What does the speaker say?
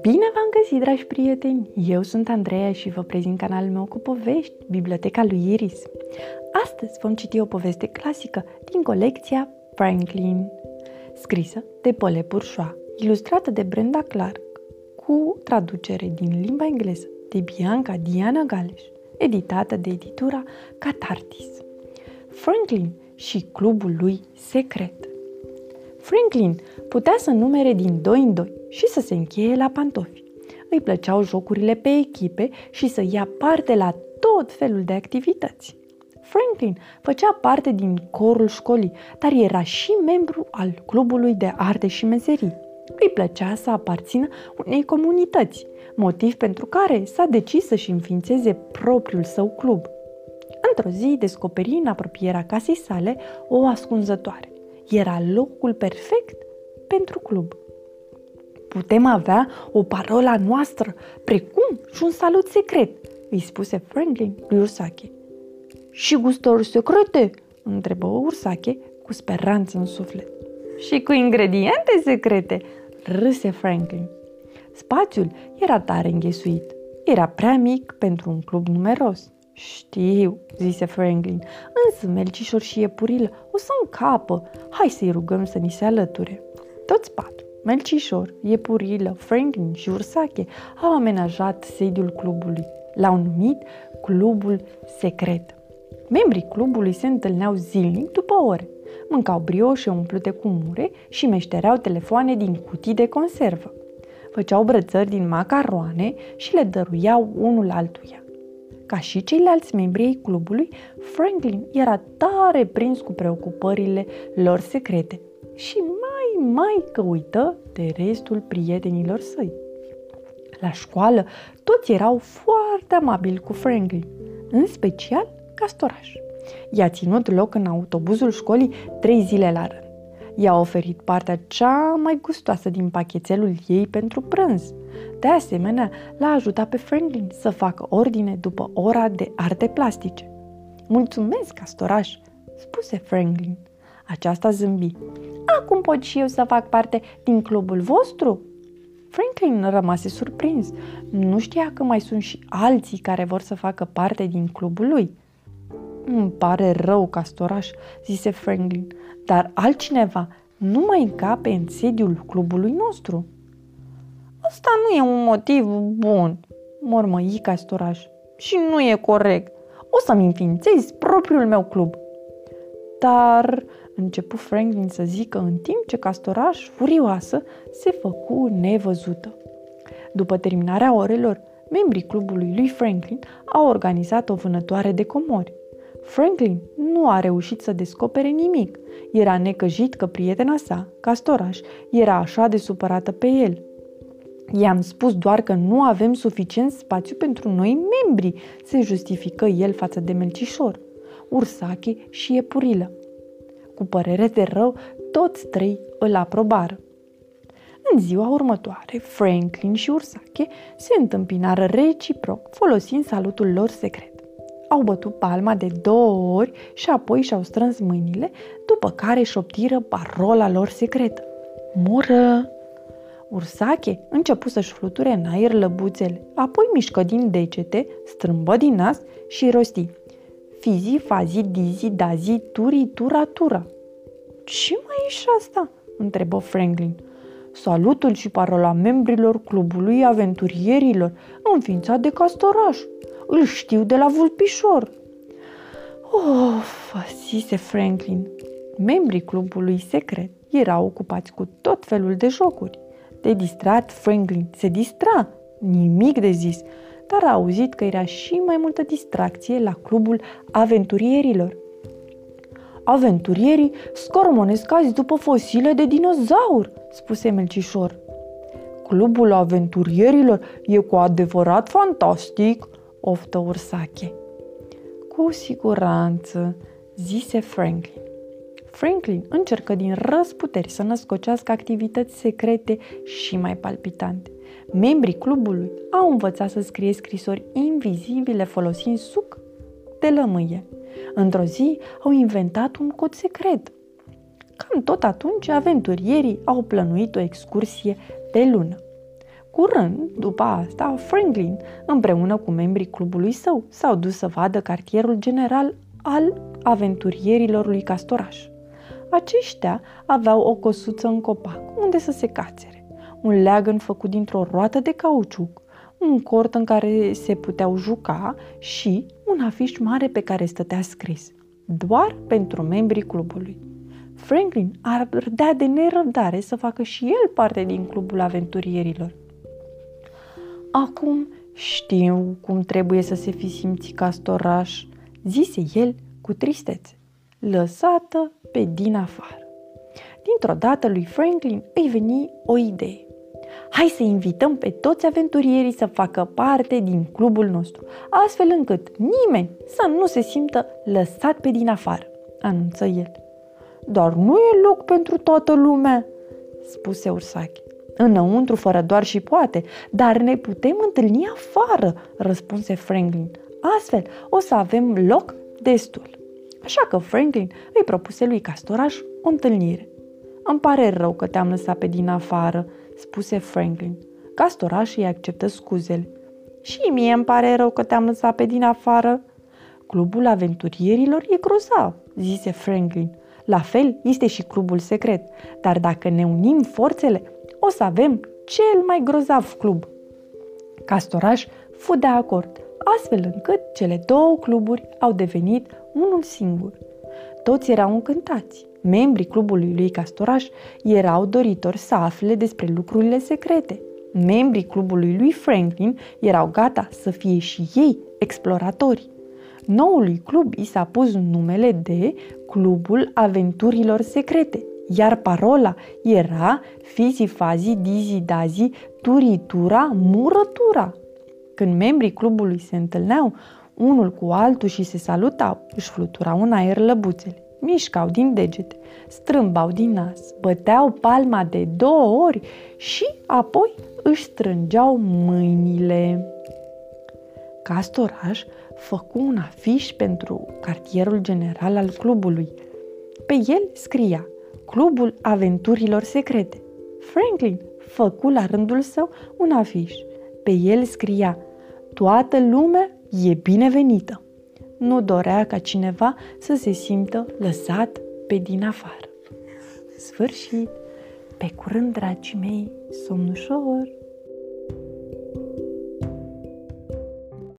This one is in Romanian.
Bine v-am găsit, dragi prieteni! Eu sunt Andreea și vă prezint canalul meu cu povești, Biblioteca lui Iris. Astăzi vom citi o poveste clasică din colecția Franklin, scrisă de Paul Bourgeois, ilustrată de Brenda Clark, cu traducere din limba engleză de Bianca Diana Galeș, editată de editura Catartis. Franklin și clubul lui secret. Franklin putea să numere din doi în doi și să se încheie la pantofi. Îi plăceau jocurile pe echipe și să ia parte la tot felul de activități. Franklin făcea parte din corul școlii, dar era și membru al clubului de arte și meserii. Îi plăcea să aparțină unei comunități, motiv pentru care s-a decis să-și înființeze propriul său club. Într-o zi descoperi în apropierea casei sale o ascunzătoare. Era locul perfect pentru club. Putem avea o parola noastră, precum și un salut secret, îi spuse Franklin lui Ursache. Și gustări secrete? întrebă Ursache cu speranță în suflet. Și cu ingrediente secrete, râse Franklin. Spațiul era tare înghesuit. Era prea mic pentru un club numeros. Știu, zise Franklin, însă Melcișor și Iepurilă o să încapă. Hai să-i rugăm să ni se alăture. Toți patru, Melcișor, Iepurilă, Franklin și Ursache, au amenajat sediul clubului. L-au numit Clubul Secret. Membrii clubului se întâlneau zilnic după ore. Mâncau brioșe umplute cu mure și meștereau telefoane din cutii de conservă. Făceau brățări din macaroane și le dăruiau unul altuia. Ca și ceilalți membri ai clubului, Franklin era tare prins cu preocupările lor secrete și mai, mai că uită de restul prietenilor săi. La școală, toți erau foarte amabili cu Franklin, în special Castoraș. I-a ținut loc în autobuzul școlii trei zile la rând. I-a oferit partea cea mai gustoasă din pachetelul ei pentru prânz. De asemenea, l-a ajutat pe Franklin să facă ordine după ora de arte plastice. Mulțumesc, castoraș, spuse Franklin. Aceasta zâmbi. Acum pot și eu să fac parte din clubul vostru? Franklin rămase surprins. Nu știa că mai sunt și alții care vor să facă parte din clubul lui. Îmi pare rău, castoraș, zise Franklin, dar altcineva nu mai încape în sediul clubului nostru. Asta nu e un motiv bun, mormăi castoraș, și nu e corect. O să-mi înființez propriul meu club. Dar, începu Franklin să zică în timp ce castoraș, furioasă, se făcu nevăzută. După terminarea orelor, membrii clubului lui Franklin au organizat o vânătoare de comori. Franklin nu a reușit să descopere nimic. Era necăjit că prietena sa, Castoraș, era așa de supărată pe el. I-am spus doar că nu avem suficient spațiu pentru noi membri, se justifică el față de Melcișor, Ursache și Epurilă. Cu părere de rău, toți trei îl aprobară. În ziua următoare, Franklin și Ursache se întâmpinară reciproc, folosind salutul lor secret. Au bătut palma de două ori și apoi și-au strâns mâinile, după care șoptiră parola lor secretă. Mură! Ursache începu să-și fluture în aer lăbuțele, apoi mișcă din degete, strâmbă din nas și rosti. Fizi, fazi, dizi, dazi, turi, tura, tura. Ce mai e și asta? întrebă Franklin. Salutul și parola membrilor clubului aventurierilor, înființat de castoraș. Îl știu de la vulpișor. Of, zise Franklin. Membrii clubului secret erau ocupați cu tot felul de jocuri. De distrat, Franklin se distra, nimic de zis, dar a auzit că era și mai multă distracție la clubul aventurierilor. Aventurierii scormonesc azi după fosile de dinozaur, spuse Melcișor. Clubul aventurierilor e cu adevărat fantastic, oftă ursache. Cu siguranță, zise Franklin. Franklin încercă din răsputeri să născocească activități secrete și mai palpitante. Membrii clubului au învățat să scrie scrisori invizibile folosind suc de lămâie. Într-o zi au inventat un cod secret. Cam tot atunci, aventurierii au plănuit o excursie de lună. Curând, după asta, Franklin, împreună cu membrii clubului său, s-au dus să vadă cartierul general al aventurierilor lui Castoraș. Aceștia aveau o cosuță în copac, unde să se cațere, un leagăn făcut dintr-o roată de cauciuc, un cort în care se puteau juca și un afiș mare pe care stătea scris, doar pentru membrii clubului. Franklin ardea de nerăbdare să facă și el parte din clubul aventurierilor. Acum știu cum trebuie să se fi simțit castoraș, zise el cu tristețe, lăsată pe din afară. Dintr-o dată lui Franklin îi veni o idee. Hai să invităm pe toți aventurierii să facă parte din clubul nostru, astfel încât nimeni să nu se simtă lăsat pe din afară, anunță el. Dar nu e loc pentru toată lumea, spuse Ursache. Înăuntru, fără doar și poate, dar ne putem întâlni afară, răspunse Franklin. Astfel, o să avem loc destul. Așa că Franklin îi propuse lui Castoraș o întâlnire. Îmi pare rău că te-am lăsat pe din afară, spuse Franklin. Castoraș îi acceptă scuzele. Și mie îmi pare rău că te-am lăsat pe din afară. Clubul aventurierilor e grozav, zise Franklin. La fel este și clubul secret, dar dacă ne unim forțele, o să avem cel mai grozav club. Castoraș fu de acord, astfel încât cele două cluburi au devenit unul singur. Toți erau încântați. Membrii clubului lui Castoraș erau doritori să afle despre lucrurile secrete. Membrii clubului lui Franklin erau gata să fie și ei exploratori. Noului club i s-a pus numele de Clubul Aventurilor Secrete, iar parola era Fizi Fazi Dizi Dazi Turitura Murătura. Când membrii clubului se întâlneau unul cu altul și se salutau, își fluturau în aer lăbuțele, mișcau din degete, strâmbau din nas, băteau palma de două ori și apoi își strângeau mâinile. Castoraș făcu un afiș pentru cartierul general al clubului. Pe el scria Clubul Aventurilor Secrete. Franklin făcu la rândul său un afiș. Pe el scria Toată lumea e binevenită. Nu dorea ca cineva să se simtă lăsat pe din afară. Sfârșit! Pe curând, dragii mei, somn ușor!